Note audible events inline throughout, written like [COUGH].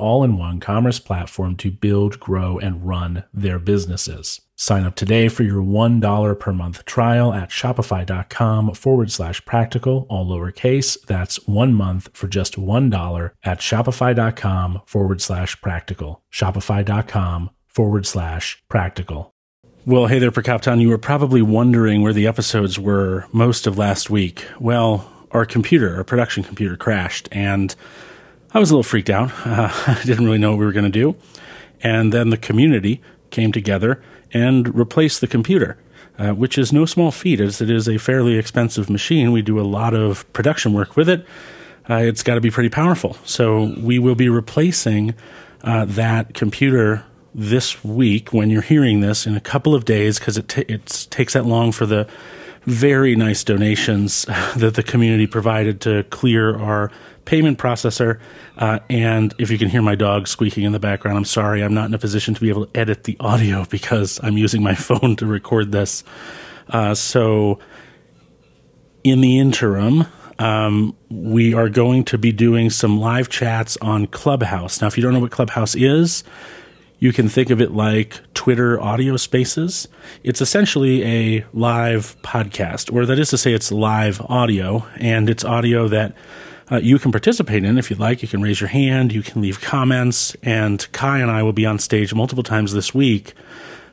all in one commerce platform to build, grow, and run their businesses. Sign up today for your $1 per month trial at shopify.com forward slash practical, all lowercase. That's one month for just $1 at shopify.com forward slash practical. Shopify.com forward slash practical. Well, hey there, Prokopton. You were probably wondering where the episodes were most of last week. Well, our computer, our production computer, crashed, and I was a little freaked out. Uh, [LAUGHS] I didn't really know what we were going to do. And then the community came together and replaced the computer, uh, which is no small feat, as it is a fairly expensive machine. We do a lot of production work with it. Uh, it's got to be pretty powerful. So we will be replacing uh, that computer this week when you're hearing this in a couple of days because it, t- it takes that long for the very nice donations [LAUGHS] that the community provided to clear our payment processor. Uh, and if you can hear my dog squeaking in the background, I'm sorry, I'm not in a position to be able to edit the audio [LAUGHS] because I'm using my [LAUGHS] phone to record this. Uh, so, in the interim, um, we are going to be doing some live chats on Clubhouse. Now, if you don't know what Clubhouse is, you can think of it like Twitter audio spaces. It's essentially a live podcast, or that is to say, it's live audio, and it's audio that uh, you can participate in if you'd like. You can raise your hand, you can leave comments, and Kai and I will be on stage multiple times this week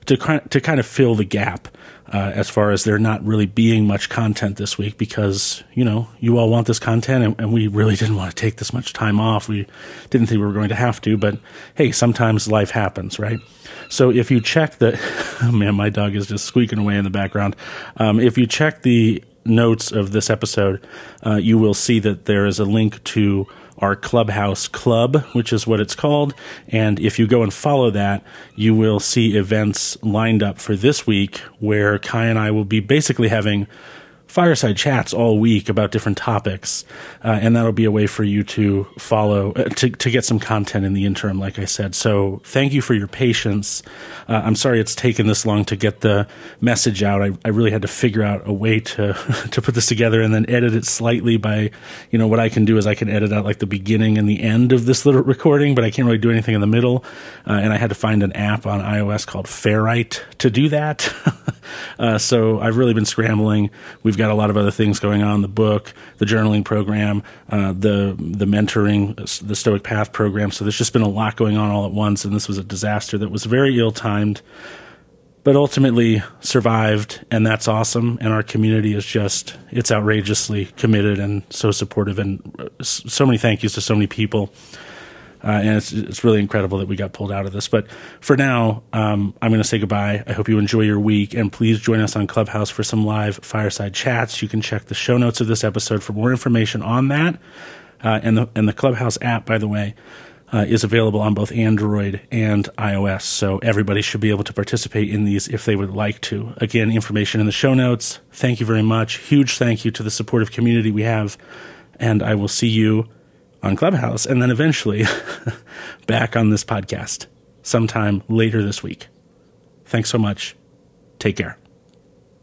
to to kind of fill the gap uh, as far as there not really being much content this week because you know you all want this content and, and, we really [LAUGHS] didn't want to take this much time off. We didn't think we were going to have to, but hey, sometimes life happens, right? So if you check the oh [LAUGHS] man, my dog is just squeaking away in the background. Um, if you check the notes of this episode, uh, you will see that there is a link to our Clubhouse Club, which is what it's called. And if you go and follow that, you will see events lined up for this week where Kai and I will be basically having fireside chats all week about different topics, uh, and that'll be a way for you to follow uh, to to get some content in the interim. Like I said, so thank you for your patience. Uh, I'm sorry it's taken this long to get the message out. I, I really had to figure out a way to [LAUGHS] to put this together and then edit it slightly. By you know what I can do is I can edit out like the beginning and the end of this little [LAUGHS] recording, but I can't really do anything in the middle. Uh, and I had to find an app on iOS called Ferrite to do that. [LAUGHS] Uh, so I've really been scrambling. We've got a lot of other things going on: the book, the journaling program, uh, the the mentoring, the Stoic Path program. So there's just been a lot going on all at once, and this was a disaster that was very ill timed, but ultimately survived, and that's awesome. And our community is just it's outrageously committed and so supportive, and uh, so many thank yous to so many people. Uh, and it's, it's really incredible that we got pulled out of this. But for now, um, I'm going to say goodbye. I hope you enjoy your week, and please join us on Clubhouse for some live fireside chats. You can check the show notes of this episode for more information on that. Uh, and the and the Clubhouse app, by the way, uh, is available on both Android and iOS. So everybody should be able to participate in these if they would like to. Again, information in the show notes. Thank you very much. Huge thank you to the supportive community we have, and I will see you on Clubhouse and then eventually [LAUGHS] back on this podcast sometime later this week. Thanks so much. Take care.